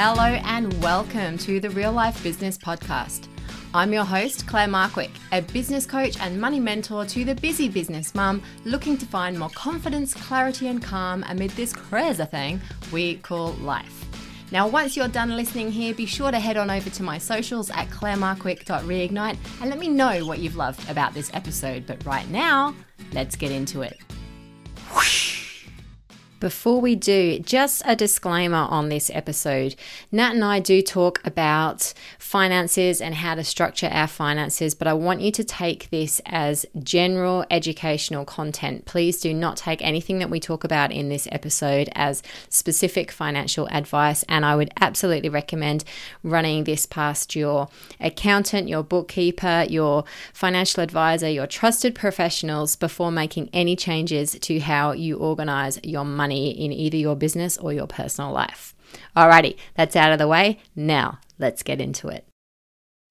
Hello and welcome to the Real Life Business Podcast. I'm your host, Claire Markwick, a business coach and money mentor to the busy business mum looking to find more confidence, clarity, and calm amid this crazy thing we call life. Now, once you're done listening here, be sure to head on over to my socials at clairemarkwick.reignite and let me know what you've loved about this episode. But right now, let's get into it. Before we do, just a disclaimer on this episode. Nat and I do talk about finances and how to structure our finances, but I want you to take this as general educational content. Please do not take anything that we talk about in this episode as specific financial advice, and I would absolutely recommend running this past your accountant, your bookkeeper, your financial advisor, your trusted professionals before making any changes to how you organize your money money in either your business or your personal life. Alrighty, that's out of the way. Now, let's get into it.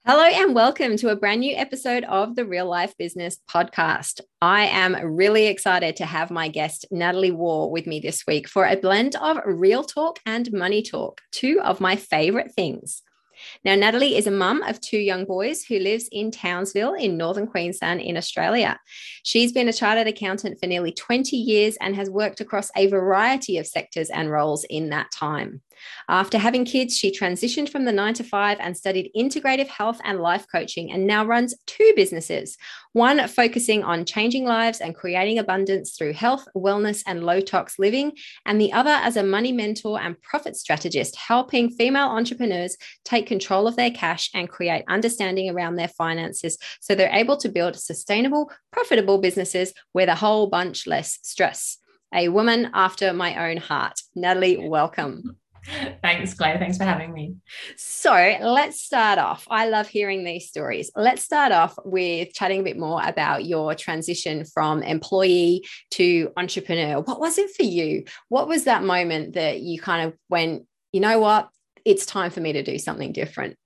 Hello, and welcome to a brand new episode of the Real Life Business Podcast. I am really excited to have my guest, Natalie Waugh, with me this week for a blend of real talk and money talk, two of my favorite things. Now, Natalie is a mum of two young boys who lives in Townsville in northern Queensland in Australia. She's been a chartered accountant for nearly 20 years and has worked across a variety of sectors and roles in that time. After having kids, she transitioned from the nine to five and studied integrative health and life coaching and now runs two businesses one focusing on changing lives and creating abundance through health, wellness, and low tox living, and the other as a money mentor and profit strategist, helping female entrepreneurs take control of their cash and create understanding around their finances so they're able to build sustainable, profitable businesses with a whole bunch less stress. A woman after my own heart. Natalie, welcome. Thanks, Claire. Thanks for having me. So let's start off. I love hearing these stories. Let's start off with chatting a bit more about your transition from employee to entrepreneur. What was it for you? What was that moment that you kind of went, you know what? It's time for me to do something different.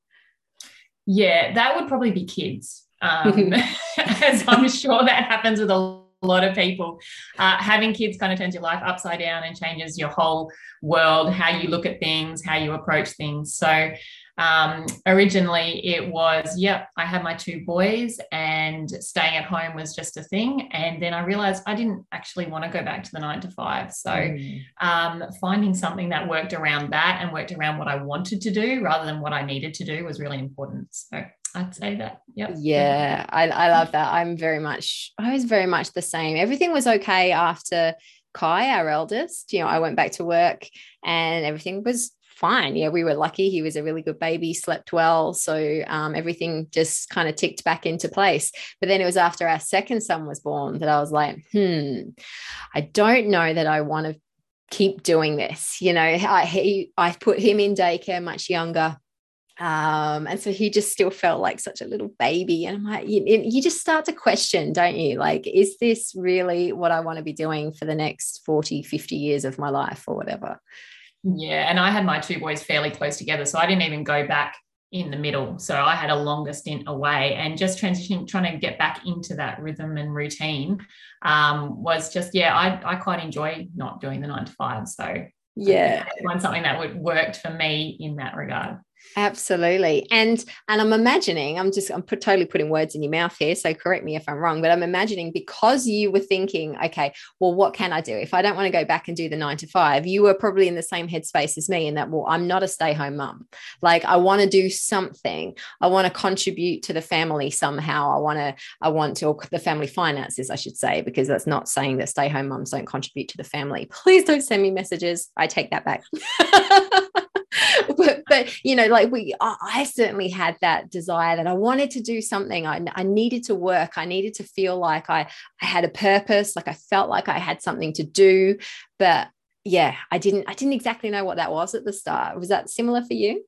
Yeah, that would probably be kids. Um, as I'm sure that happens with a lot of people. Uh, having kids kind of turns your life upside down and changes your whole world, how you look at things, how you approach things. So, um, originally it was, yep, I had my two boys and staying at home was just a thing. And then I realized I didn't actually want to go back to the nine to five. So, mm. um, finding something that worked around that and worked around what I wanted to do rather than what I needed to do was really important. So, I'd say that. Yep. Yeah, I, I love that. I'm very much, I was very much the same. Everything was okay after Kai, our eldest. You know, I went back to work and everything was fine. Yeah, we were lucky. He was a really good baby, slept well. So um, everything just kind of ticked back into place. But then it was after our second son was born that I was like, hmm, I don't know that I want to keep doing this. You know, I, he, I put him in daycare much younger um, and so he just still felt like such a little baby. And I'm like, you, you just start to question, don't you? Like, is this really what I want to be doing for the next 40, 50 years of my life or whatever? Yeah. And I had my two boys fairly close together. So I didn't even go back in the middle. So I had a longer stint away and just transitioning, trying to get back into that rhythm and routine um, was just, yeah, I, I quite enjoy not doing the nine to five. So yeah, find something that would worked for me in that regard. Absolutely. And and I'm imagining, I'm just I'm put, totally putting words in your mouth here, so correct me if I'm wrong, but I'm imagining because you were thinking, okay, well, what can I do? If I don't want to go back and do the 9 to 5, you were probably in the same headspace as me in that well, I'm not a stay-home mum. Like I want to do something. I want to contribute to the family somehow. I want to I want to the family finances, I should say, because that's not saying that stay-home mums don't contribute to the family. Please don't send me messages. I take that back. but, but you know like we i certainly had that desire that i wanted to do something. I, I needed to work. I needed to feel like i i had a purpose like i felt like i had something to do. But yeah i didn't i didn't exactly know what that was at the start. Was that similar for you?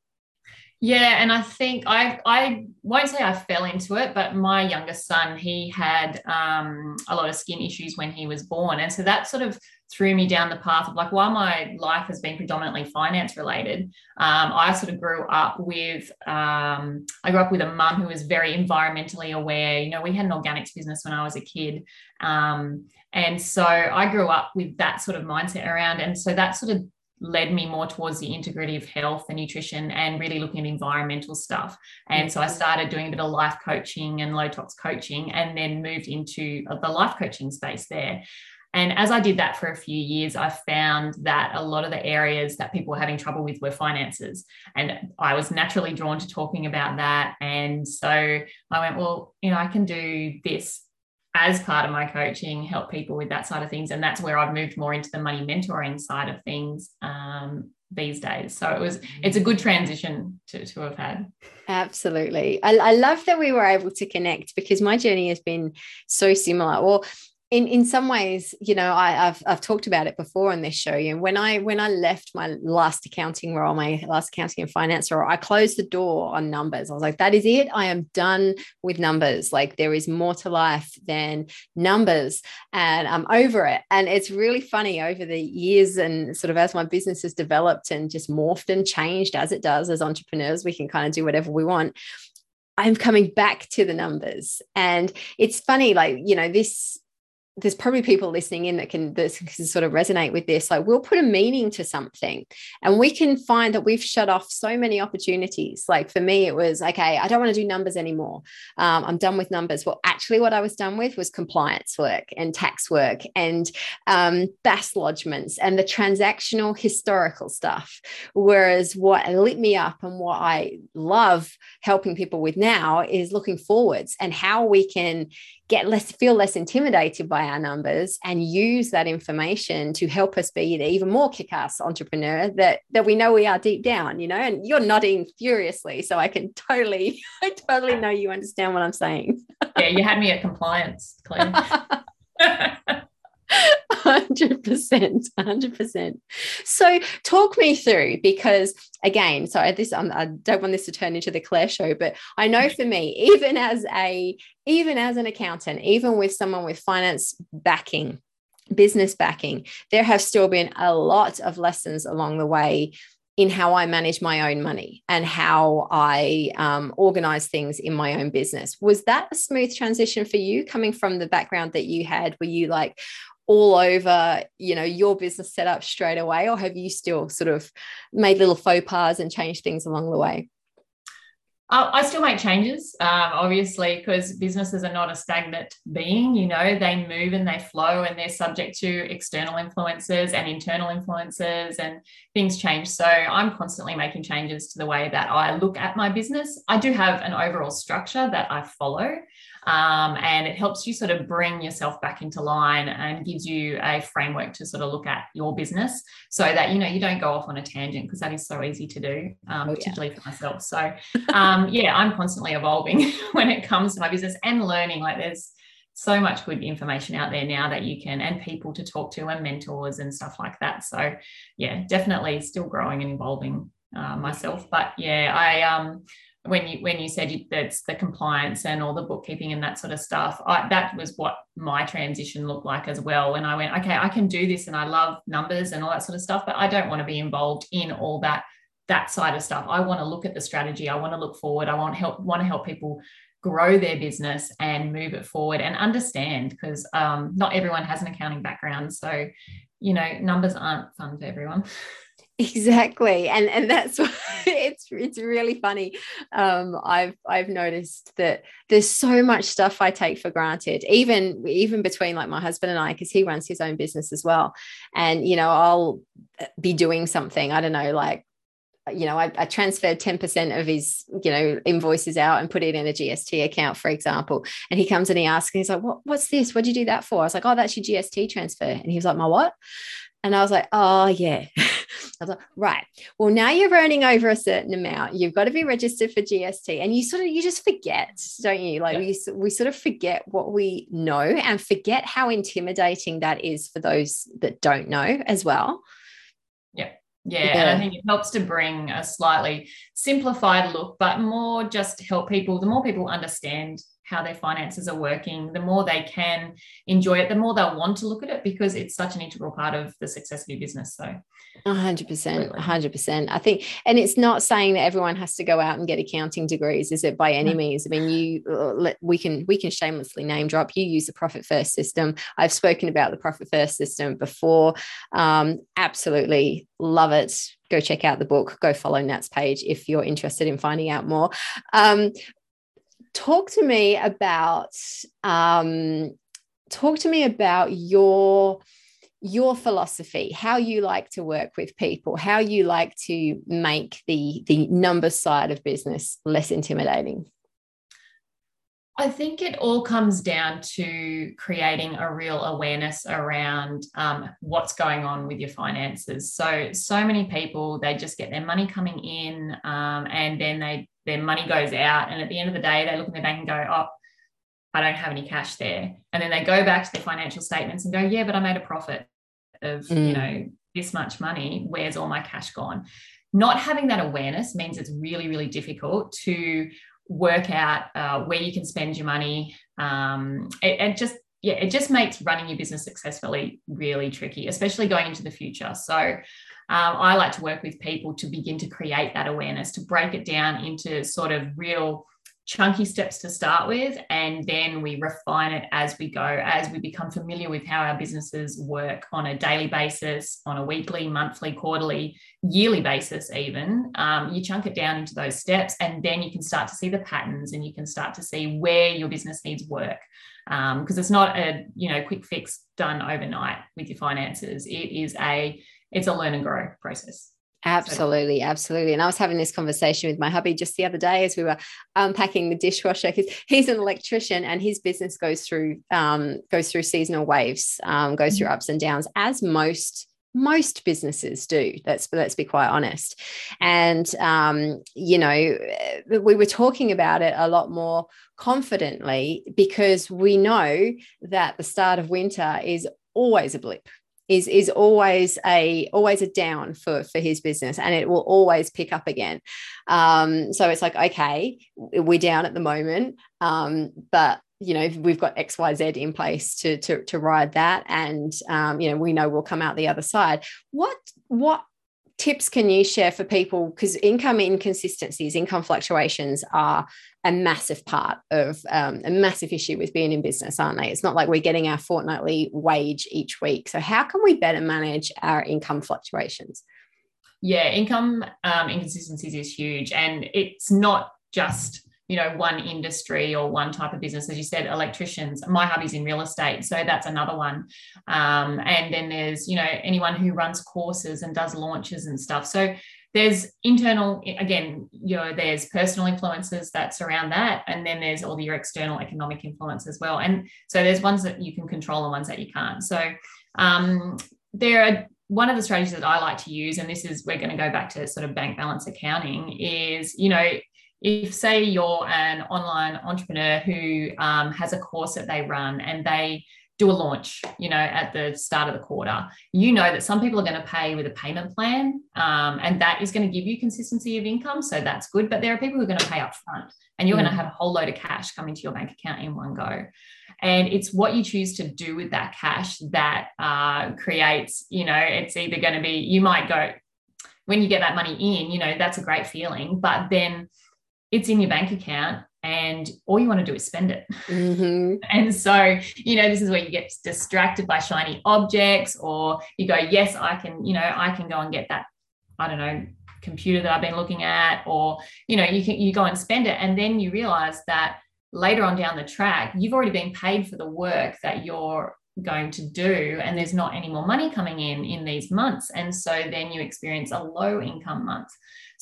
Yeah, and I think I I won't say I fell into it, but my youngest son he had um, a lot of skin issues when he was born, and so that sort of threw me down the path of like while my life has been predominantly finance related um, i sort of grew up with um, i grew up with a mum who was very environmentally aware you know we had an organics business when i was a kid um, and so i grew up with that sort of mindset around and so that sort of led me more towards the integrative health and nutrition and really looking at environmental stuff. And so I mm-hmm. started doing a bit of life coaching and low tox coaching and then moved into the life coaching space there. And as I did that for a few years, I found that a lot of the areas that people were having trouble with were finances. And I was naturally drawn to talking about that. And so I went, well, you know, I can do this as part of my coaching, help people with that side of things. And that's where I've moved more into the money mentoring side of things um, these days. So it was, it's a good transition to, to have had. Absolutely. I, I love that we were able to connect because my journey has been so similar. Well, in in some ways, you know, I, have I've talked about it before on this show. And when I when I left my last accounting role, my last accounting and finance role, I closed the door on numbers. I was like, that is it. I am done with numbers. Like there is more to life than numbers, and I'm over it. And it's really funny over the years and sort of as my business has developed and just morphed and changed as it does as entrepreneurs, we can kind of do whatever we want. I'm coming back to the numbers. And it's funny, like, you know, this there's probably people listening in that can that can sort of resonate with this like we'll put a meaning to something and we can find that we've shut off so many opportunities. Like for me it was okay i don't want to do numbers anymore. Um, i'm done with numbers. Well actually what i was done with was compliance work and tax work and um, BAS lodgements and the transactional historical stuff whereas what lit me up and what i love helping people with now is looking forwards and how we can get less feel less intimidated by our numbers and use that information to help us be the even more kick-ass entrepreneur that that we know we are deep down you know and you're nodding furiously so i can totally i totally know you understand what i'm saying yeah you had me at compliance Claire. 100% 100% so talk me through because again so this I'm, i don't want this to turn into the claire show but i know for me even as a even as an accountant even with someone with finance backing business backing there have still been a lot of lessons along the way in how I manage my own money and how I um, organize things in my own business. Was that a smooth transition for you coming from the background that you had? Were you like, all over you know your business set up straight away or have you still sort of made little faux pas and changed things along the way I still make changes, um, obviously, because businesses are not a stagnant being. You know, they move and they flow, and they're subject to external influences and internal influences, and things change. So I'm constantly making changes to the way that I look at my business. I do have an overall structure that I follow, um, and it helps you sort of bring yourself back into line and gives you a framework to sort of look at your business so that you know you don't go off on a tangent because that is so easy to do um, oh, particularly yeah. for myself. So um, yeah i'm constantly evolving when it comes to my business and learning. Like there's so much good information out there now that you can and people to talk to and mentors and stuff like that. So yeah definitely still growing and evolving uh, myself. But yeah i um when you when you said you, that's the compliance and all the bookkeeping and that sort of stuff I, that was what my transition looked like as well. And i went okay i can do this and i love numbers and all that sort of stuff but i don't want to be involved in all that that side of stuff. I want to look at the strategy. I want to look forward. I want help want to help people grow their business and move it forward and understand because um, not everyone has an accounting background. So you know numbers aren't fun for everyone exactly and and that's it's it's really funny um i've i've noticed that there's so much stuff i take for granted even even between like my husband and i because he runs his own business as well and you know i'll be doing something i don't know like you know, I, I, transferred 10% of his, you know, invoices out and put it in a GST account, for example. And he comes and he asks, and he's like, what, what's this? What'd you do that for? I was like, oh, that's your GST transfer. And he was like, my what? And I was like, oh, yeah. I was like, right. Well, now you're earning over a certain amount. You've got to be registered for GST. And you sort of, you just forget, don't you? Like yeah. we, we sort of forget what we know and forget how intimidating that is for those that don't know as well. Yeah. Yeah, yeah, and I think it helps to bring a slightly simplified look, but more just help people. The more people understand how their finances are working, the more they can enjoy it, the more they'll want to look at it because it's such an integral part of the success of your business. So, hundred percent, hundred percent. I think, and it's not saying that everyone has to go out and get accounting degrees, is it by any means? I mean, you uh, we can we can shamelessly name drop. You use the profit first system. I've spoken about the profit first system before. Um, absolutely love it go check out the book go follow nat's page if you're interested in finding out more um, talk to me about um, talk to me about your your philosophy how you like to work with people how you like to make the the number side of business less intimidating I think it all comes down to creating a real awareness around um, what's going on with your finances. So, so many people they just get their money coming in, um, and then they their money goes out, and at the end of the day, they look in their bank and go, "Oh, I don't have any cash there," and then they go back to their financial statements and go, "Yeah, but I made a profit of mm. you know this much money. Where's all my cash gone?" Not having that awareness means it's really, really difficult to work out uh, where you can spend your money. Um, just yeah, it just makes running your business successfully really tricky, especially going into the future. So um, I like to work with people to begin to create that awareness, to break it down into sort of real chunky steps to start with, and then we refine it as we go, as we become familiar with how our businesses work on a daily basis, on a weekly, monthly, quarterly, yearly basis, even. Um, you chunk it down into those steps, and then you can start to see the patterns and you can start to see where your business needs work. Because um, it's not a you know quick fix done overnight with your finances. It is a it's a learn and grow process. Absolutely, absolutely. And I was having this conversation with my hubby just the other day as we were unpacking the dishwasher because he's an electrician and his business goes through um, goes through seasonal waves, um, goes through mm-hmm. ups and downs, as most most businesses do. Let's let's be quite honest. And um, you know, we were talking about it a lot more confidently because we know that the start of winter is always a blip is is always a always a down for for his business and it will always pick up again. Um so it's like okay we're down at the moment um but you know we've got xyz in place to to, to ride that and um you know we know we'll come out the other side. What what tips can you share for people? Because income inconsistencies income fluctuations are a massive part of um, a massive issue with being in business aren't they? It's not like we're getting our fortnightly wage each week. So how can we better manage our income fluctuations? Yeah income um, inconsistencies is huge and it's not just you know one industry or one type of business. As you said electricians. My hubby's in real estate so that's another one. Um, and then there's you know anyone who runs courses and does launches and stuff. So there's internal again you know there's personal influences that surround that and then there's all your external economic influence as well. And so there's ones that you can control and ones that you can't. So um, there are one of the strategies that I like to use, and this is we're going to go back to sort of bank balance accounting, is you know if say you're an online entrepreneur who um, has a course that they run and they do a launch you know at the start of the quarter you know that some people are going to pay with a payment plan um, and that is going to give you consistency of income so that's good but there are people who are going to pay up front and you're mm. going to have a whole load of cash coming to your bank account in one go and it's what you choose to do with that cash that uh, creates you know it's either going to be you might go when you get that money in you know that's a great feeling but then it's in your bank account and all you want to do is spend it. Mm-hmm. and so, you know, this is where you get distracted by shiny objects, or you go, yes, I can, you know, I can go and get that, I don't know, computer that I've been looking at, or, you know, you can, you go and spend it. And then you realize that later on down the track, you've already been paid for the work that you're going to do and there's not any more money coming in in these months and so then you experience a low income month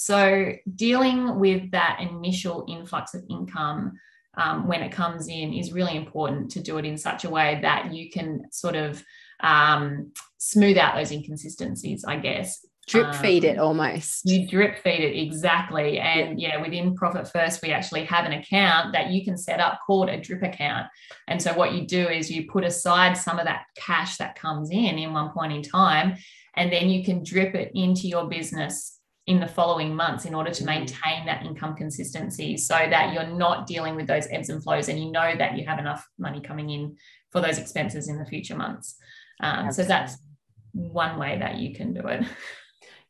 so, dealing with that initial influx of income um, when it comes in is really important to do it in such a way that you can sort of um, smooth out those inconsistencies, I guess. Drip feed um, it almost. You drip feed it exactly. And yeah. yeah, within Profit First, we actually have an account that you can set up called a drip account. And so, what you do is you put aside some of that cash that comes in in one point in time, and then you can drip it into your business in the following months in order to mm. maintain that income consistency so that you're not dealing with those ebbs and flows and you know that you have enough money coming in for those expenses in the future months. Um, so that's one way that you can do it.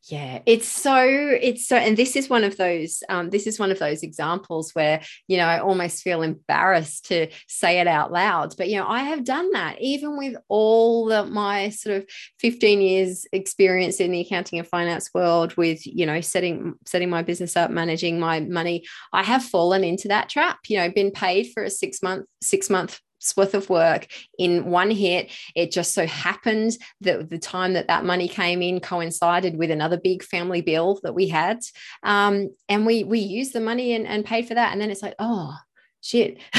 yeah it's so it's so and this is one of those um, this is one of those examples where you know i almost feel embarrassed to say it out loud but you know i have done that even with all the, my sort of 15 years experience in the accounting and finance world with you know setting setting my business up managing my money. I have fallen into that trap you know been paid for a six month six month worth of work in one hit. It just so happened that the time that that money came in coincided with another big family bill that we had, um, and we we used the money and, and paid for that. And then it's like, oh shit.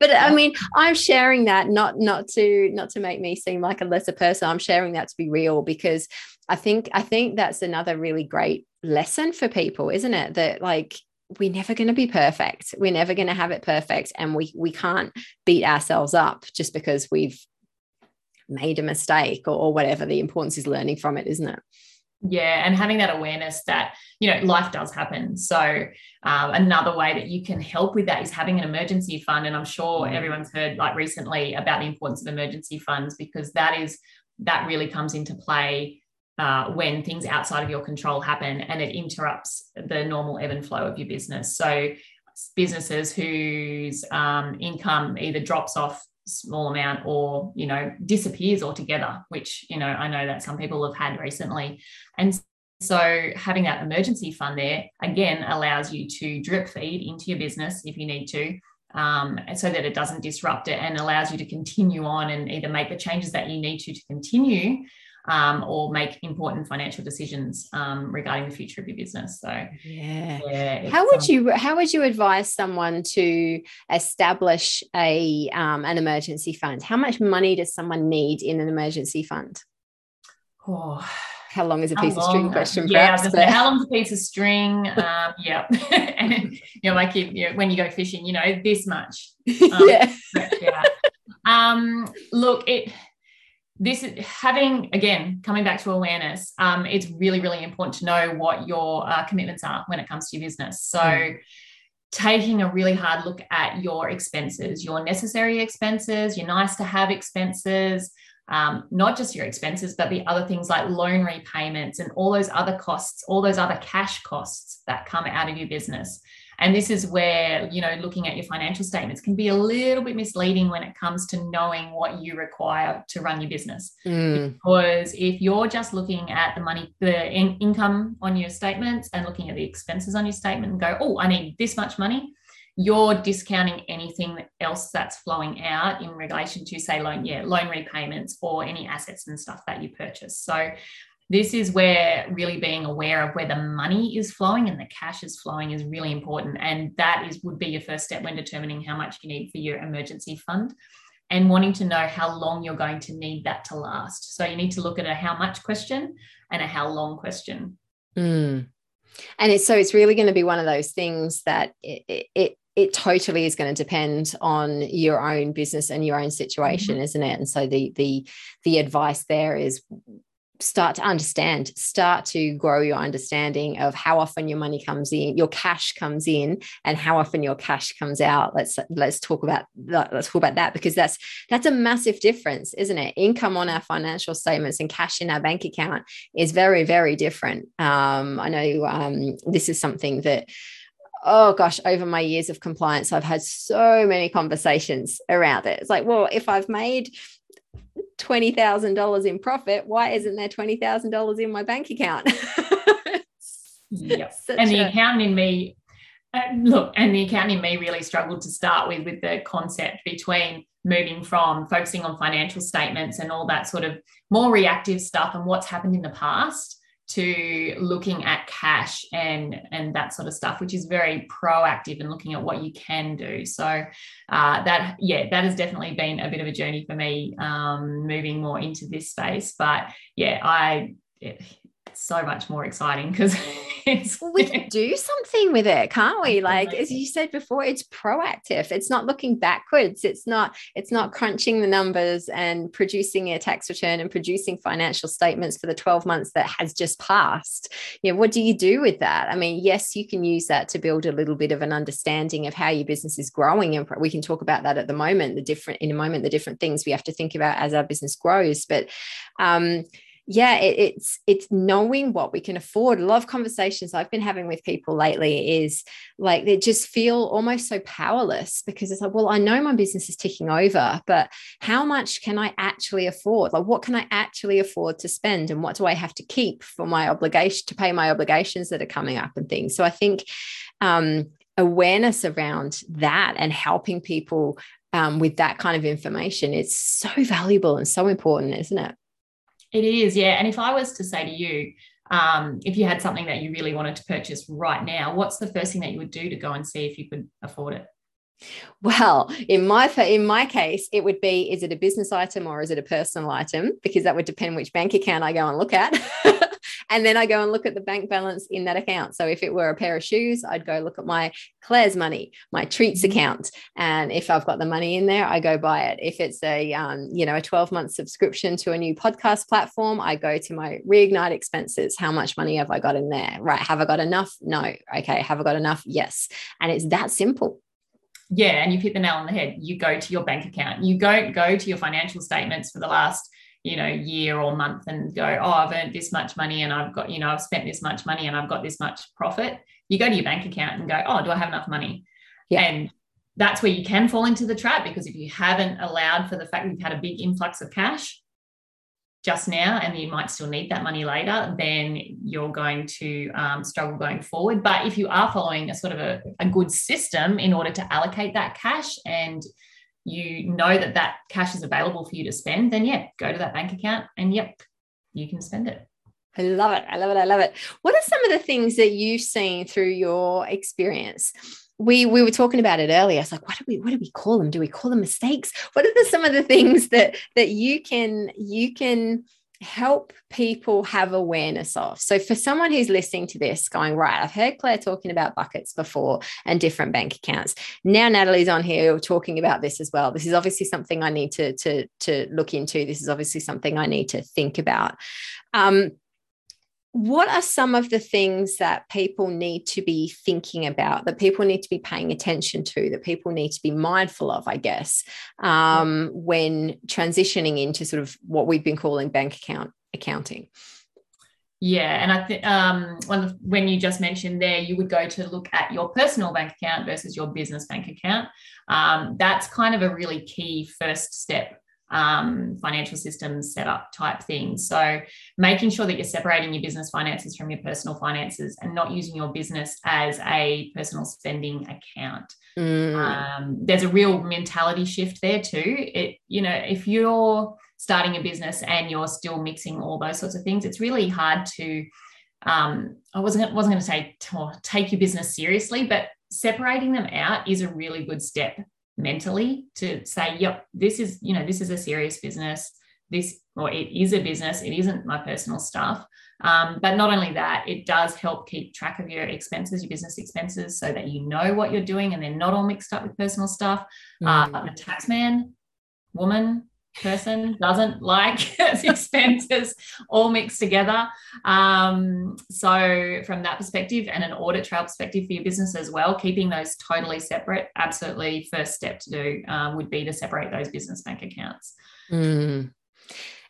but I mean, I'm sharing that not not to not to make me seem like a lesser person. I'm sharing that to be real because I think I think that's another really great lesson for people, isn't it? That like we're never going to be perfect. We're never going to have it perfect. And we, we can't beat ourselves up just because we've made a mistake or, or whatever. The importance is learning from it, isn't it? Yeah, and having that awareness that you know life does happen. So um, another way that you can help with that is having an emergency fund. And I'm sure mm. everyone's heard like recently about the importance of emergency funds because that is that really comes into play uh, when things outside of your control happen and it interrupts the normal ebb and flow of your business. So, businesses whose um, income either drops off small amount or you know disappears altogether which you know i know that some people have had recently and so having that emergency fund there again allows you to drip feed into your business if you need to um, so that it doesn't disrupt it and allows you to continue on and either make the changes that you need to to continue um, or make important financial decisions um, regarding the future of your business. So yeah, yeah how would um, you how would you advise someone to establish a um, an emergency fund? How much money does someone need in an emergency fund? Oh how long is a piece of string question yeah perhaps, how long's a piece of string um, yeah and you know like you, you know, when you go fishing you know this much um, yeah. yeah um look it this is having again coming back to awareness um, it's really really important to know what your uh, commitments are when it comes to your business so mm. taking a really hard look at your expenses your necessary expenses your nice to have expenses um, not just your expenses but the other things like loan repayments and all those other costs all those other cash costs that come out of your business and this is where, you know, looking at your financial statements can be a little bit misleading when it comes to knowing what you require to run your business. Mm. Because if you're just looking at the money, the in- income on your statements and looking at the expenses on your statement and go, oh, I need this much money, you're discounting anything else that's flowing out in relation to say loan yeah loan repayments or any assets and stuff that you purchase so this is where really being aware of where the money is flowing and the cash is flowing is really important and that is would be your first step when determining how much you need for your emergency fund and wanting to know how long you're going to need that to last so you need to look at a how much question and a how long question mm. and it's so it's really going to be one of those things that it, it it totally is going to depend on your own business and your own situation mm-hmm. isn't it and so the the the advice there is start to understand start to grow your understanding of how often your money comes in your cash comes in and how often your cash comes out. Let's let's talk about let's talk about that because that's that's a massive difference isn't it? Income on our financial statements and cash in our bank account is very very different. Um, i know um, this is something that oh gosh, over my years of compliance, I've had so many conversations around it. It's like, well, if I've made $20,000 in profit, why isn't there $20,000 in my bank account? yep. And the a- accountant in me, uh, look, and the accountant in me really struggled to start with, with the concept between moving from focusing on financial statements and all that sort of more reactive stuff and what's happened in the past to looking at cash and and that sort of stuff which is very proactive and looking at what you can do. So uh, that yeah that has definitely been a bit of a journey for me um, moving more into this space. But yeah i so much more exciting because it's well, we can do something with it can't we? Like as you said before it's proactive. It's not looking backwards. It's not it's not crunching the numbers and producing a tax return and producing financial statements for the 12 months that has just passed. You know what do you do with that? I mean yes you can use that to build a little bit of an understanding of how your business is growing and we can talk about that at the moment the different in a moment the different things we have to think about as our business grows. But um yeah it, it's it's knowing what we can afford. A lot of conversations i've been having with people lately is like they just feel almost so powerless because it's like well i know my business is ticking over but how much can i actually afford? Like what can i actually afford to spend and what do i have to keep for my obligation to pay my obligations that are coming up and things? So i think um awareness around that and helping people um, with that kind of information is so valuable and so important isn't it it is, yeah. And if I was to say to you, um, if you had something that you really wanted to purchase right now, what's the first thing that you would do to go and see if you could afford it? Well, in my in my case, it would be: is it a business item or is it a personal item? Because that would depend which bank account I go and look at. and then I go and look at the bank balance in that account. So if it were a pair of shoes, I'd go look at my Claire's money, my treats mm-hmm. account, and if I've got the money in there, I go buy it. If it's a um, you know a 12 month subscription to a new podcast platform, I go to my reignite expenses. How much money have I got in there? Right? Have I got enough? No. Okay. Have I got enough? Yes. And it's that simple yeah and you've hit the nail on the head you go to your bank account you don't go to your financial statements for the last you know year or month and go oh i've earned this much money and i've got you know i've spent this much money and i've got this much profit you go to your bank account and go oh do i have enough money yeah. and that's where you can fall into the trap because if you haven't allowed for the fact you've had a big influx of cash just now and you might still need that money later then you're going to um, struggle going forward but if you are following a sort of a, a good system in order to allocate that cash and you know that that cash is available for you to spend, then yeah, go to that bank account and yep, you can spend it. I love it. I love it. I love it. What are some of the things that you've seen through your experience? We we were talking about it earlier. It's like, what do we what do we call them? Do we call them mistakes? What are the, some of the things that that you can you can help people have awareness of. So, for someone who's listening to this, going, right, I've heard Claire talking about buckets before and different bank accounts. Now, Natalie's on here talking about this as well. This is obviously something I need to, to, to look into. This is obviously something I need to think about. Um, what are some of the things that people need to be thinking about that people need to be paying attention to that people need to be mindful of i guess um, when transitioning into sort of what we've been calling bank account accounting yeah, and I think um, when, you just mentioned there, you would go to look at your personal bank account versus your business bank account. Um, that's kind of a really key first step um, financial systems setup type things. So making sure that you're separating your business finances from your personal finances and not using your business as a personal spending account. Mm. Um, there's a real mentality shift there too. It, you know, if you're starting a business and you're still mixing all those sorts of things, it's really hard to. Um, I wasn't wasn't going to say take your business seriously, but separating them out is a really good step mentally to say, yep, this is, you know, this is a serious business. This, or it is a business. It isn't my personal stuff. Um, but not only that, it does help keep track of your expenses, your business expenses, so that you know what you're doing and they're not all mixed up with personal stuff. Mm. Uh, the tax man, woman, person doesn't like expenses all mixed together. Um, so, from that perspective and an audit trail perspective for your business as well, keeping those totally separate, absolutely first step to do um, would be to separate those business bank accounts. Mm.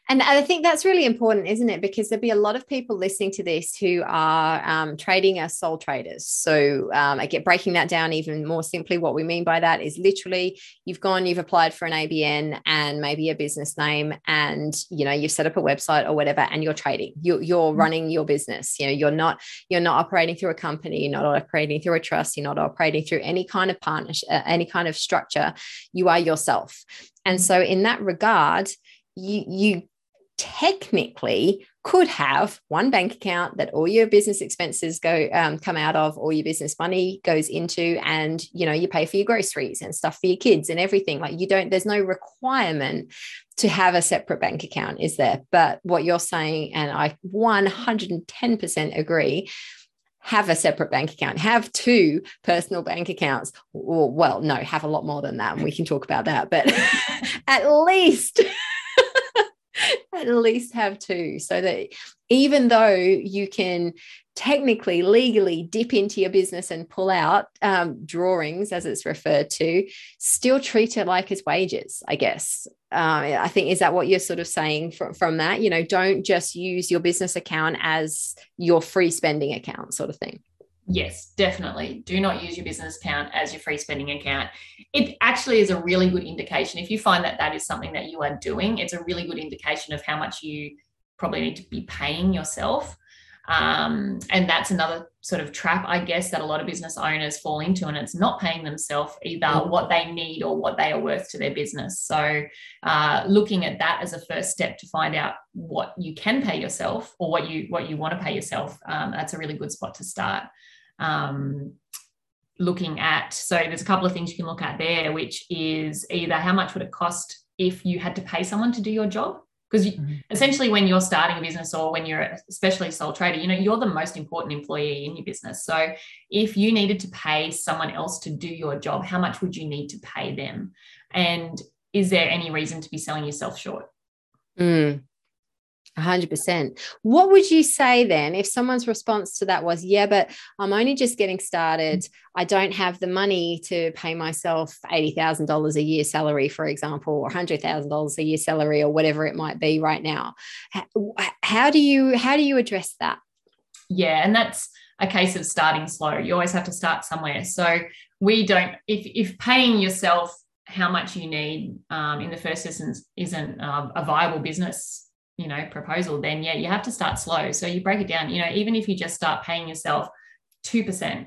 And I think that's really important, isn't it? Because there'll be a lot of people listening to this who are um, trading as sole traders. So, um, I get breaking that down even more simply. What we mean by that is literally you've gone, you've applied for an ABN and maybe a business name, and you know you've set up a website or whatever, and you're trading. You're, you're mm-hmm. running your business. You know, you're not you're not operating through a company. You're not operating through a trust. You're not operating through any kind of partnership, uh, any kind of structure. You are yourself. And so, in that regard, you you technically could have one bank account that all your business expenses go um, come out of all your business money goes into and you know you pay for your groceries and stuff for your kids and everything like you don't there's no requirement to have a separate bank account is there but what you're saying and i 110% agree have a separate bank account, have two personal bank accounts. Well, no, have a lot more than that. And we can talk about that, but at least at least have two so that even though you can technically legally dip into your business and pull out um, drawings as it's referred to still treat it like it's wages i guess. Uh, i think is that what you're sort of saying from, from that? You know don't just use your business account as your free spending account sort of thing Yes, definitely. Do not use your business account as your free spending account. It actually is a really good indication. If you find that that is something that you are doing, it's a really good indication of how much you probably need to be paying yourself. Um, and that's another sort of trap, I guess, that a lot of business owners fall into, and it's not paying themselves either mm. what they need or what they are worth to their business. So, uh, looking at that as a first step to find out what you can pay yourself or what you what you want to pay yourself, um, that's a really good spot to start um, looking at. So there's a couple of things you can look at there, which is either how much would it cost if you had to pay someone to do your job? Because mm-hmm. essentially, when you're starting a business or when you're especially a sole trader, you know you're the most important employee in your business. So if you needed to pay someone else to do your job, how much would you need to pay them? And is there any reason to be selling yourself short? Mm, 100%. What would you say then if someone's response to that was, yeah, but I'm only just getting started. I don't have the money to pay myself $80,000 a year salary, for example, or $100,000 a year salary or whatever it might be right now. How do you how do you address that? Yeah, and that's a case of starting slow. You always have to start somewhere. So we don't if if paying yourself how much you need um, in the first instance isn't uh, a viable business you know proposal then yeah you have to start slow. So you break it down you know even if you just start paying yourself 2%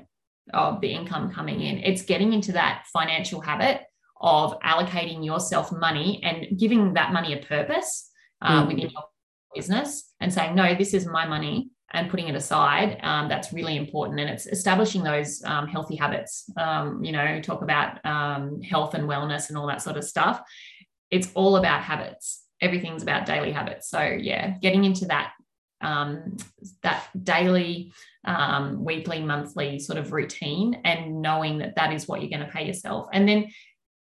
of the income coming in it's getting into that financial habit of allocating yourself money and giving that money a purpose uh, mm. within your business and saying no this is my money and putting it aside um, that's really important. And it's establishing those um, healthy habits um, you know talk about um, health and wellness and all that sort of stuff. It's all about habits everything's about daily habits. So yeah, getting into that um, that daily, um, weekly, monthly sort of routine, and knowing that that is what you're going to pay yourself. And then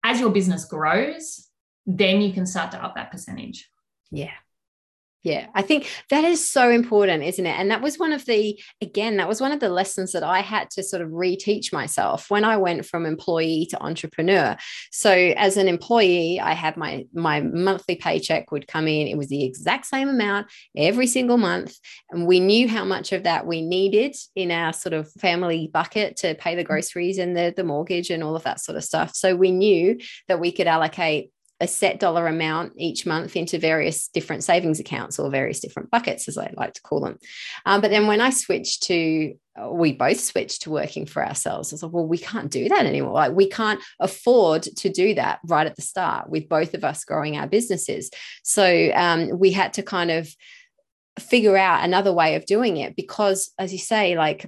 as your business grows, then you can start to up that percentage. Yeah, yeah, I think that is so important, isn't it? And that was one of the, again, that was one of the lessons that I had to sort of reteach myself when I went from employee to entrepreneur. So as an employee, I had my my monthly paycheck would come in. It was the exact same amount every single month. And we knew how much of that we needed in our sort of family bucket to pay the mm-hmm. groceries and the, the mortgage and all of that sort of stuff. So we knew that we could allocate a set dollar amount each month into various different savings accounts or various different buckets, as I like to call them. Um, but then when I switched to, we both switched to working for ourselves. I was like, well, we can't do that anymore. Like, we can't afford to do that right at the start with both of us growing our businesses. So um, we had to kind of figure out another way of doing it because, as you say, like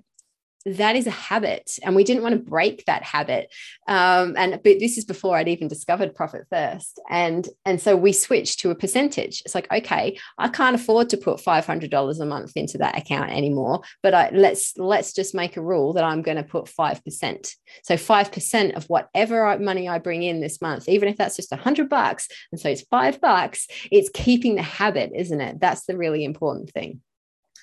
that is a habit and we didn't want to break that habit. Um, and but this is before i'd even discovered profit first. And and so we switched to a percentage. It's like okay i can't afford to put $500 a month into that account anymore but I, let's let's just make a rule that i'm going to put 5% so 5% of whatever money i bring in this month even if that's just 100 bucks and so it's 5 bucks it's keeping the habit isn't it? That's the really important thing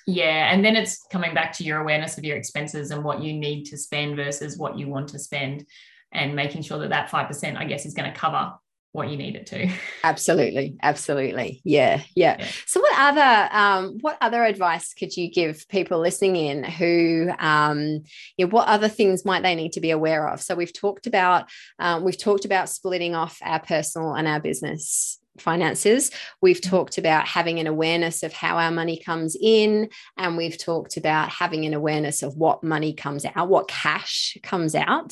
yeah. And then it's coming back to your awareness of your expenses and what you need to spend versus what you want to spend and making sure that that 5%, I guess, is going to cover what you need it to. Absolutely. Absolutely. Yeah, yeah. Yeah. So what other um what other advice could you give people listening in who um yeah, what other things might they need to be aware of? So we've talked about um, we've talked about splitting off our personal and our business finances. We've talked about having an awareness of how our money comes in, and we've talked about having an awareness of what money comes out, what cash comes out,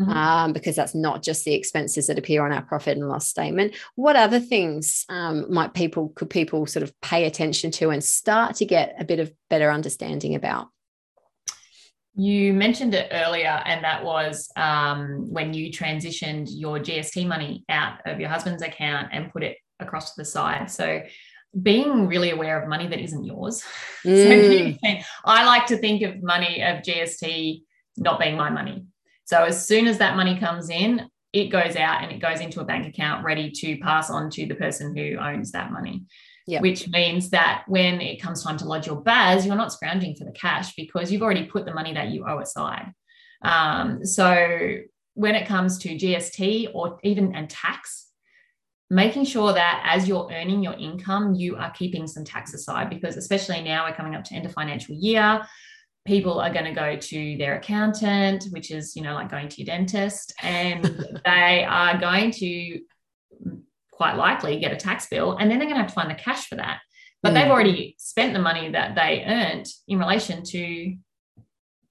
mm-hmm. um, because that's not just the expenses that appear on our profit and loss statement. What other things um, might people could people sort of pay attention to and start to get a bit of better understanding about? You mentioned it earlier, and that was um, when you transitioned your GST money out of your husband's account and put it across to the side. So, being really aware of money that isn't yours. Mm. so, I like to think of money of GST not being my money. So, as soon as that money comes in, it goes out and it goes into a bank account ready to pass on to the person who owns that money yep. which means that when it comes time to lodge your BAS, you're not scrounging for the cash because you've already put the money that you owe aside. Um, so when it comes to GST or even and tax, making sure that as you're earning your income, you are keeping some tax aside because especially now we're coming up to end of financial year. People are going to go to their accountant, which is, you know, like going to your dentist, and they are going to quite likely get a tax bill and then they're going to have to find the cash for that but mm. they've already spent the money that they earned in relation to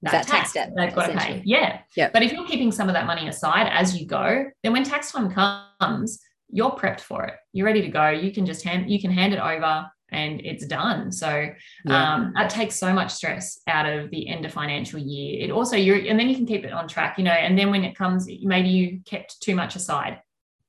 that, that tax, debt they've got to pay yeah yep. but if you're keeping some of that money aside as you go then when tax time comes you're prepped for it you're ready to go you can just hand you can hand it over and it's done. So yeah. um, that takes so much stress out of the end of financial year. It also you and then you can keep it on track, you know. And then when it comes, maybe you kept too much aside.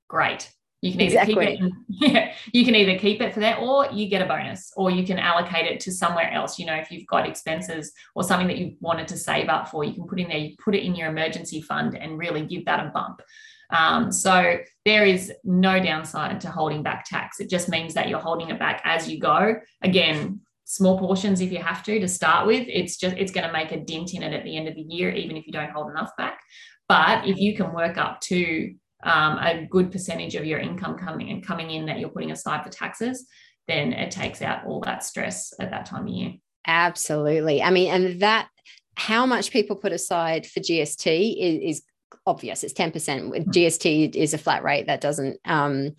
Great, you can either exactly. keep it, yeah, you can either keep it for that, or you get a bonus, or you can allocate it to somewhere else. You know, if you've got expenses or something that you wanted to save up for, you can put in there, you put it in your emergency fund, and really give that a bump. Um, so there is no downside to holding back tax. It just means that you're holding it back as you go. Again, small portions if you have to to start with. It's just it's going to make a dent in it at the end of the year, even if you don't hold enough back. But if you can work up to um, a good percentage of your income coming and coming in that you're putting aside for taxes, then it takes out all that stress at that time of year. Absolutely. I mean, and that how much people put aside for GST is, is obvious. It's ten percent. Hmm. GST is a flat rate that doesn't um,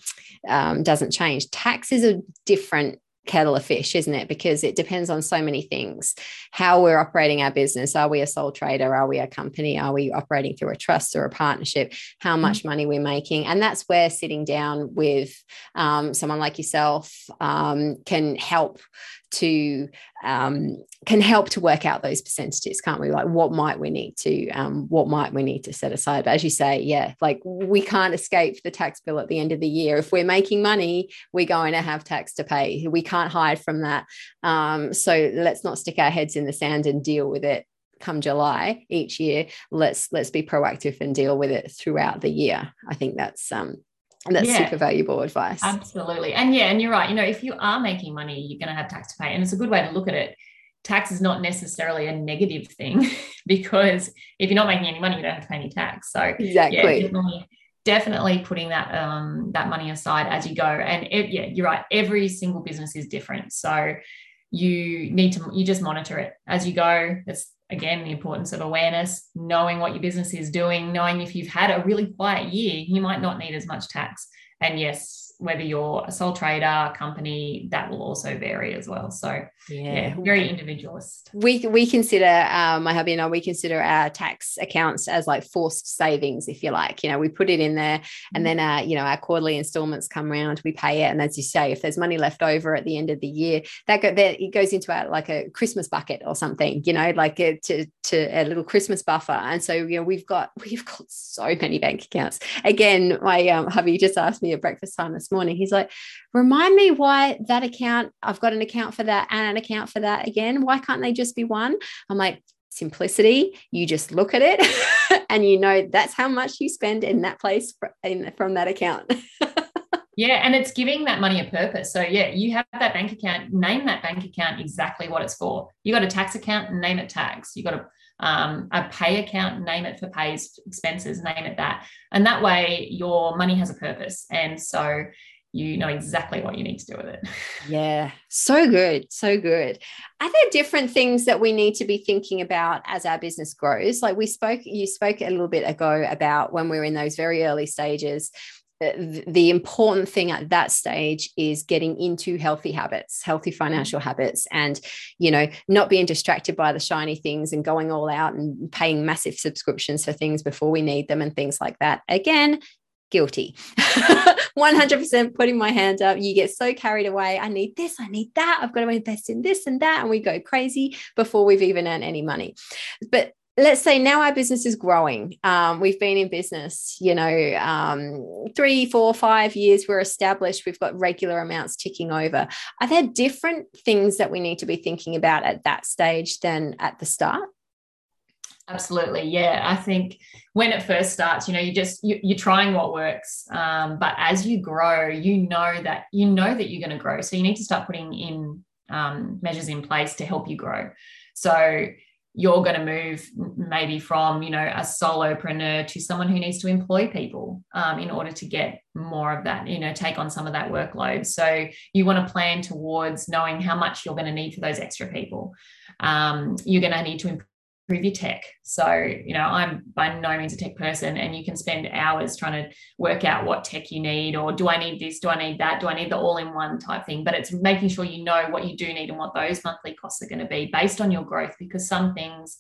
um, doesn't change. Tax is a different kettle of fish, isn't it? Because it depends on so many things. How we're operating our business. Are we a sole trader? Are we a company? Are we operating through a trust or a partnership? How mm. much money we're making? And that's where sitting down with um, someone like yourself um, can help to um, can help to work out those percentages can't we? Like what might we need to um, what might we need to set aside? But as you say yeah like we can't escape the tax bill at the end of the year. If we're making money we're going to have tax to pay. We can't hide from that. Um, so let's not stick our heads in the sand and deal with it come July each year. Let's let's be proactive and deal with it throughout the year. I think that's um and that's yeah, super valuable advice. Absolutely. And yeah, and you're right. You know, if you are making money, you're going to have tax to pay. And it's a good way to look at it. Tax is not necessarily a negative thing because if you're not making any money, you don't have to pay any tax. So exactly. Yeah, definitely, definitely putting that um that money aside as you go. And it, yeah, you're right. Every single business is different. So you need to you just monitor it as you go. It's again the importance of awareness knowing what your business is doing knowing if you've had a really quiet year you might not need as much tax. And yes whether you're a sole trader company that will also vary as well. So yeah, yeah very individualist. We we consider um, my hubby and I we consider our tax accounts as like forced savings if you like. You know we put it in there and then uh, you know our quarterly installments come around we pay it. And as you say if there's money left over at the end of the year that go that it goes into our like a Christmas bucket or something you know like a, to to a little Christmas buffer. And so you know we've got we've got so many bank accounts. Again my um, hubby just asked me at breakfast time this morning. He's like, remind me why that account, I've got an account for that and an account for that again. Why can't they just be one? I'm like, simplicity. You just look at it and you know that's how much you spend in that place in, from that account. yeah, and it's giving that money a purpose. So yeah, you have that bank account, name that bank account exactly what it's for. You got a tax account, name it tax. You got a um, a pay account, name it for pays expenses, name it that. And that way your money has a purpose. And so you know exactly what you need to do with it. Yeah, so good, so good. Are there different things that we need to be thinking about as our business grows? Like we spoke, you spoke a little bit ago about when we we're in those very early stages the important thing at that stage is getting into healthy habits healthy mm. financial habits and you know not being distracted by the shiny things and going all out and paying massive subscriptions for things before we need them and things like that. Again guilty. 100% putting my hand up. You get so carried away. I need this i need that. I've got to invest in this and that. And we go crazy before we've even earned any money. But let's say now our business is growing. Um, we've been in business, you know, um, three, four, five years. We're established. We've got regular amounts ticking over. Are there different things that we need to be thinking about at that stage than at the start? Absolutely, yeah. I think when it first starts, you know, you just you, are trying what works, um, but as you grow, you know that you know that you're going to grow. So you need to start putting in um, measures in place to help you grow. So you're going to move maybe from you know a solopreneur to someone who needs to employ people um, in order to get more of that you know take on some of that workload. So you want to plan towards knowing how much you're going to need for those extra people. Um, you're going to need to improve your tech. So, you know, I'm by no means a tech person, and you can spend hours trying to work out what tech you need, or do I need this? Do I need that? Do I need the all in one type thing? But it's making sure you know what you do need and what those monthly costs are going to be based on your growth, because some things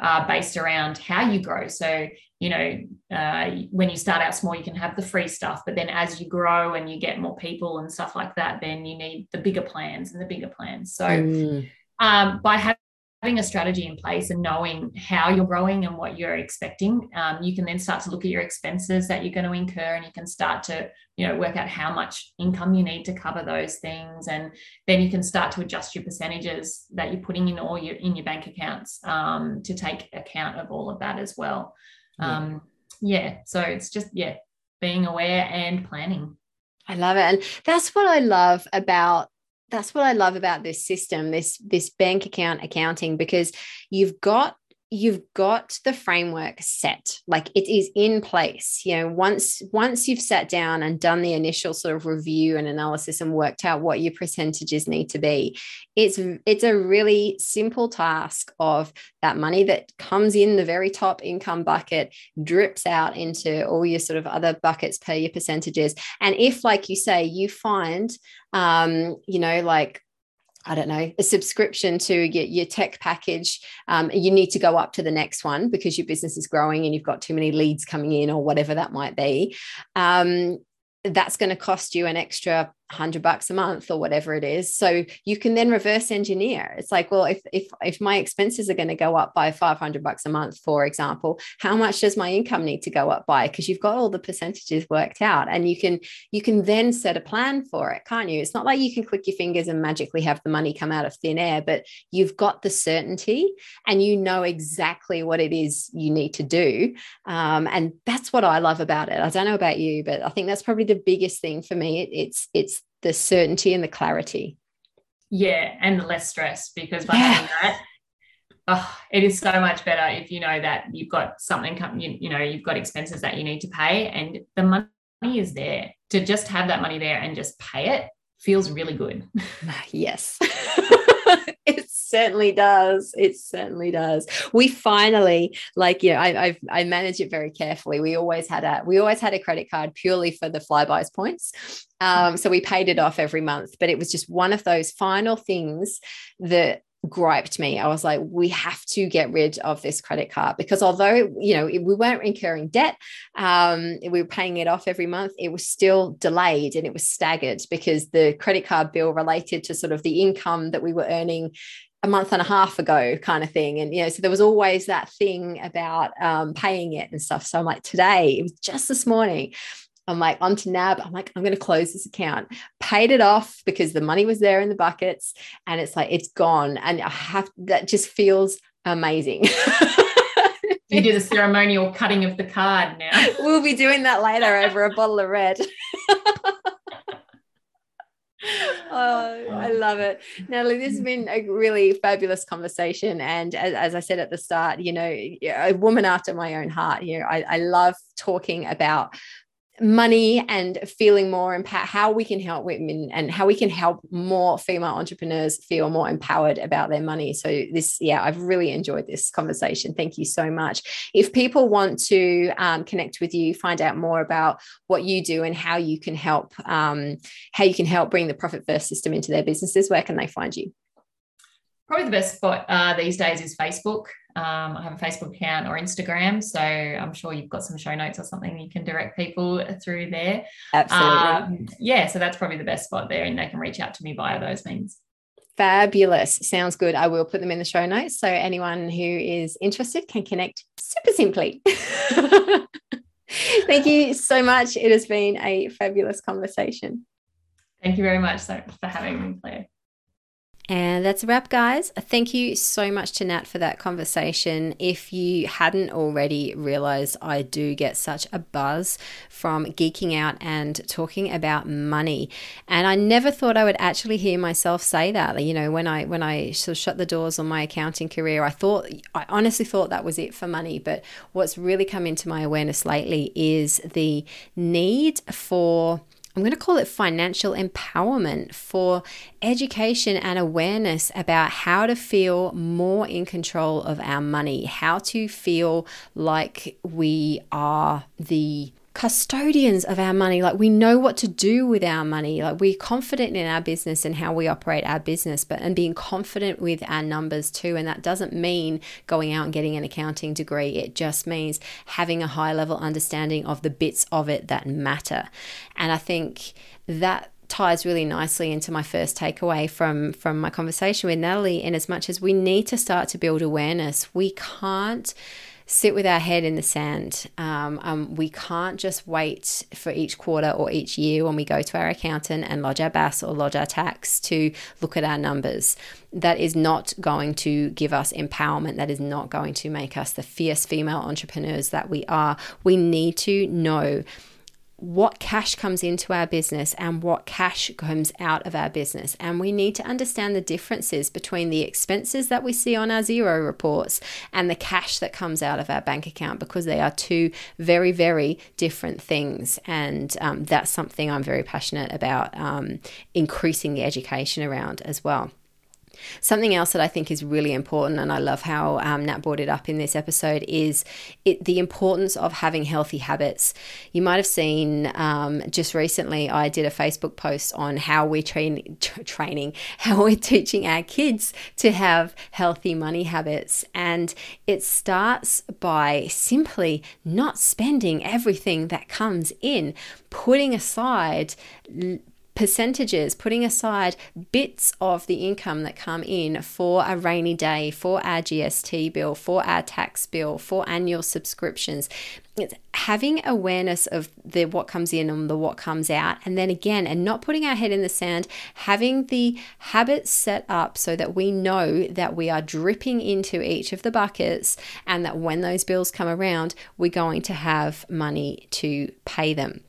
are based around how you grow. So, you know, uh, when you start out small, you can have the free stuff, but then as you grow and you get more people and stuff like that, then you need the bigger plans and the bigger plans. So, mm. um, by having having a strategy in place and knowing how you're growing and what you're expecting, um, you can then start to look at your expenses that you're going to incur, and you can start to, you know, work out how much income you need to cover those things, and then you can start to adjust your percentages that you're putting in all your in your bank accounts um, to take account of all of that as well. Yeah. Um, yeah, so it's just yeah, being aware and planning. I love it, and that's what I love about that's what I love about this system, this this bank account accounting, because you've got you've got the framework set like it is in place you know once once you've sat down and done the initial sort of review and analysis and worked out what your percentages need to be it's it's a really simple task of that money that comes in the very top income bucket drips out into all your sort of other buckets per your percentages. And if like you say you find um you know like I don't know, a subscription to your, your tech package, um, you need to go up to the next one because your business is growing and you've got too many leads coming in or whatever that might be. Um, that's going to cost you an extra 100 bucks a month or whatever it is. So you can then reverse engineer. It's like well if if if my expenses are going to go up by 500 bucks a month for example how much does my income need to go up by? Because you've got all the percentages worked out and you can you can then set a plan for it can't you? It's not like you can click your fingers and magically have the money come out of thin air but you've got the certainty and you know exactly what it is you need to do. Um, and that's what i love about it. I don't know about you but i think that's probably the biggest thing for me. It, it's it's the certainty and the clarity. Yeah, and the less stress because by yeah. that, oh, it is so much better if you know that you've got something you, you know you've got expenses that you need to pay and the money is there to just have that money there and just pay it feels really good. yes. it certainly does. It certainly does. We finally, like, you know, I, I've, I manage it very carefully. We always had a, we always had a credit card purely for the Flybuys points. Um, so we paid it off every month, but it was just one of those final things that griped me. I was like, we have to get rid of this credit card because although, you know, we weren't incurring debt, um, we were paying it off every month, it was still delayed and it was staggered because the credit card bill related to sort of the income that we were earning a month and a half ago kind of thing and you know so there was always that thing about um, paying it and stuff so i'm like today it was just this morning I'm like onto NAB. I'm like, I'm going to close this account. Paid it off because the money was there in the buckets, and it's like it's gone. And I have that just feels amazing. you do the ceremonial cutting of the card now. We'll be doing that later over a bottle of red. oh, I love it. Natalie, this has mm. been a really fabulous conversation. And as, as, I said at the start, you know, a woman after my own heart here. I, I love talking about money and feeling more empowered, how we can help women and how we can help more female entrepreneurs feel more empowered about their money. So, this, yeah, I've really enjoyed this conversation. Thank you so much. If people want to um, connect with you, find out more about what you do and how you can help, um, how you can help bring the profit first system into their businesses, where can they find you? Probably the best spot uh, these days is Facebook. Um, I have a Facebook account or Instagram, so I'm sure you've got some show notes or something you can direct people through there. Absolutely. Um, yeah, so that's probably the best spot there, and they can reach out to me via those means. Fabulous. Sounds good. I will put them in the show notes so anyone who is interested can connect super simply. Thank you so much. It has been a fabulous conversation. Thank you very much for having me, Claire. And that's a wrap, guys. Thank you so much to Nat for that conversation. If you hadn't already realized, I do get such a buzz from geeking out and talking about money. And I never thought I would actually hear myself say that. You know, when I when I sort of shut the doors on my accounting career, I thought I honestly thought that was it for money. But what's really come into my awareness lately is the need for I'm going to call it financial empowerment for education and awareness about how to feel more in control of our money, how to feel like we are the custodians of our money. Like we know what to do with our money. Like we're confident in our business and how we operate our business, but and being confident with our numbers too. And that doesn't mean going out and getting an accounting degree. It just means having a high level understanding of the bits of it that matter. And I think that ties really nicely into my first takeaway from from my conversation with Natalie in as much as we need to start to build awareness. We can't sit with our head in the sand. Um, um, we can't just wait for each quarter or each year when we go to our accountant and lodge our BAS or lodge our tax to look at our numbers. That is not going to give us empowerment. That is not going to make us the fierce female entrepreneurs that we are. We need to know what cash comes into our business and what cash comes out of our business. And we need to understand the differences between the expenses that we see on our Xero reports and the cash that comes out of our bank account because they are two very, very different things. And um, that's something I'm very passionate about um, increasing the education around as well. Something else that I think is really important, and I love how um, Nat brought it up in this episode, is it, the importance of having healthy habits. You might have seen um, just recently, I did a Facebook post on how we're train, tra- training, how we're teaching our kids to have healthy money habits. And it starts by simply not spending everything that comes in, putting aside percentages, putting aside bits of the income that come in for a rainy day, for our GST bill, for our tax bill, for annual subscriptions. It's having awareness of the what comes in and the what comes out, and then again, and not putting our head in the sand, having the habits set up so that we know that we are dripping into each of the buckets, and that when those bills come around, we're going to have money to pay them.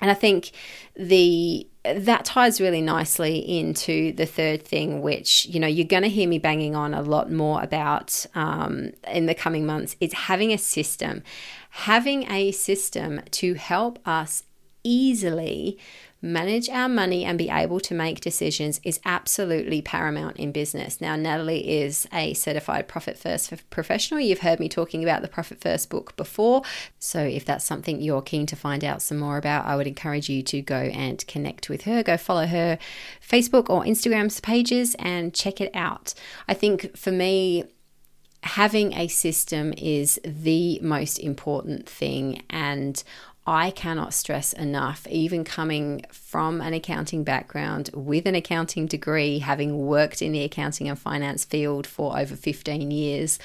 And I think the that ties really nicely into the third thing, which you know you're going to hear me banging on a lot more about um, in the coming months. Is having a system, having a system to help us easily manage our money and be able to make decisions is absolutely paramount in business. Now, Natalie is a certified Profit First professional. You've heard me talking about the Profit First book before. So, if that's something you're keen to find out some more about, I would encourage you to go and connect with her. Go follow her Facebook or Instagram's pages and check it out. I think for me, having a system is the most important thing. And I cannot stress enough, even coming from an accounting background with an accounting degree, having worked in the accounting and finance field for over 15 years,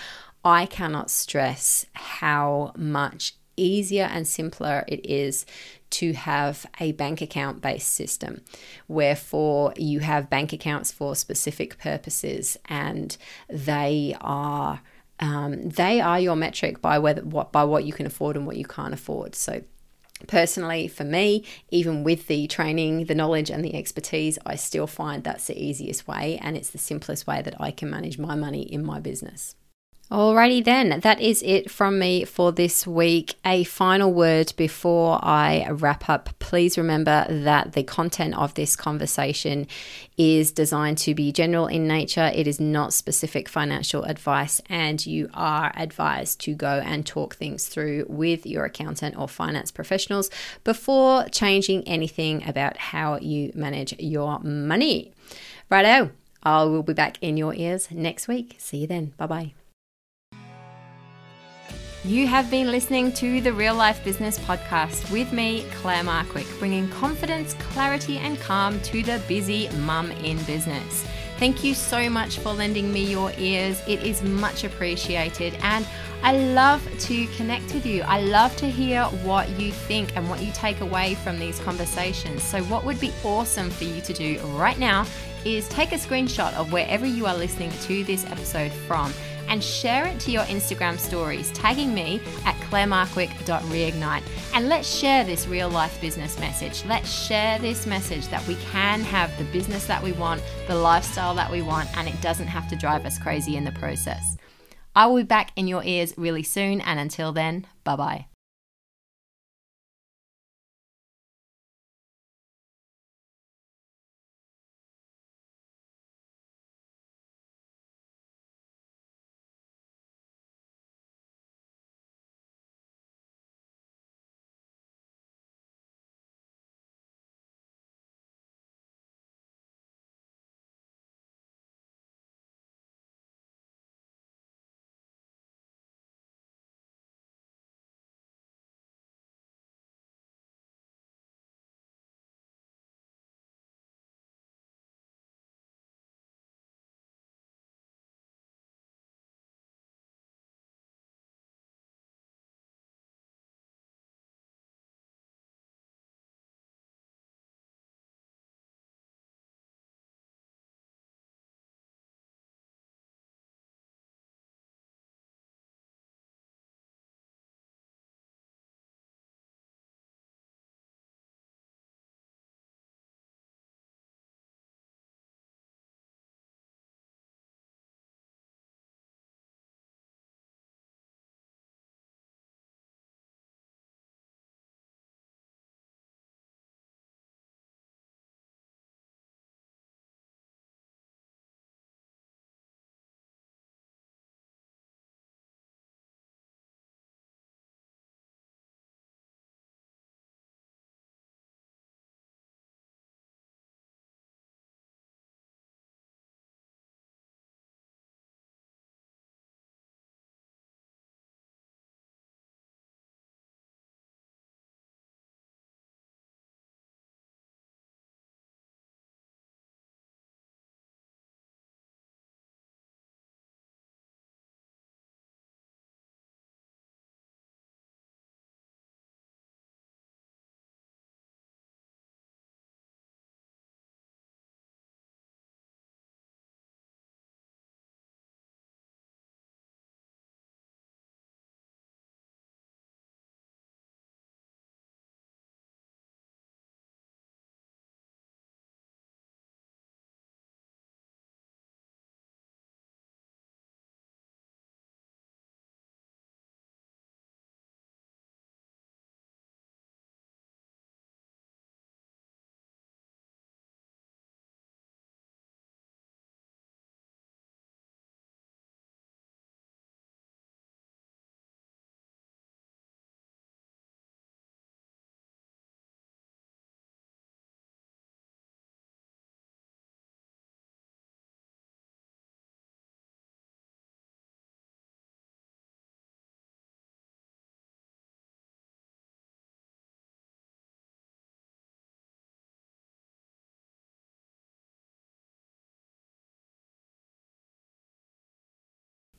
I cannot stress how much easier and simpler it is to have a bank account based system, wherefore you have bank accounts for specific purposes and they are. Um, they are your metric by whether what by what you can afford and what you can't afford. So Personally, for me, even with the training, the knowledge, and the expertise, I still find that's the easiest way and it's the simplest way that I can manage my money in my business. Alrighty then, that is it from me for this week. A final word before I wrap up. Please remember that the content of this conversation is designed to be general in nature. It is not specific financial advice, and you are advised to go and talk things through with your accountant or finance professionals before changing anything about how you manage your money. Righto, I will be back in your ears next week. See you then. Bye bye. You have been listening to the Real Life Business Podcast with me, Claire Markwick, bringing confidence, clarity, and calm to the busy mum in business. Thank you so much for lending me your ears. It is much appreciated. And I love to connect with you. I love to hear what you think and what you take away from these conversations. So, what would be awesome for you to do right now is take a screenshot of wherever you are listening to this episode from and share it to your Instagram stories, tagging me at clairemarkwick.reignite. And let's share this real life business message. Let's share this message that we can have the business that we want, the lifestyle that we want, and it doesn't have to drive us crazy in the process. I will be back in your ears really soon, and until then, bye bye.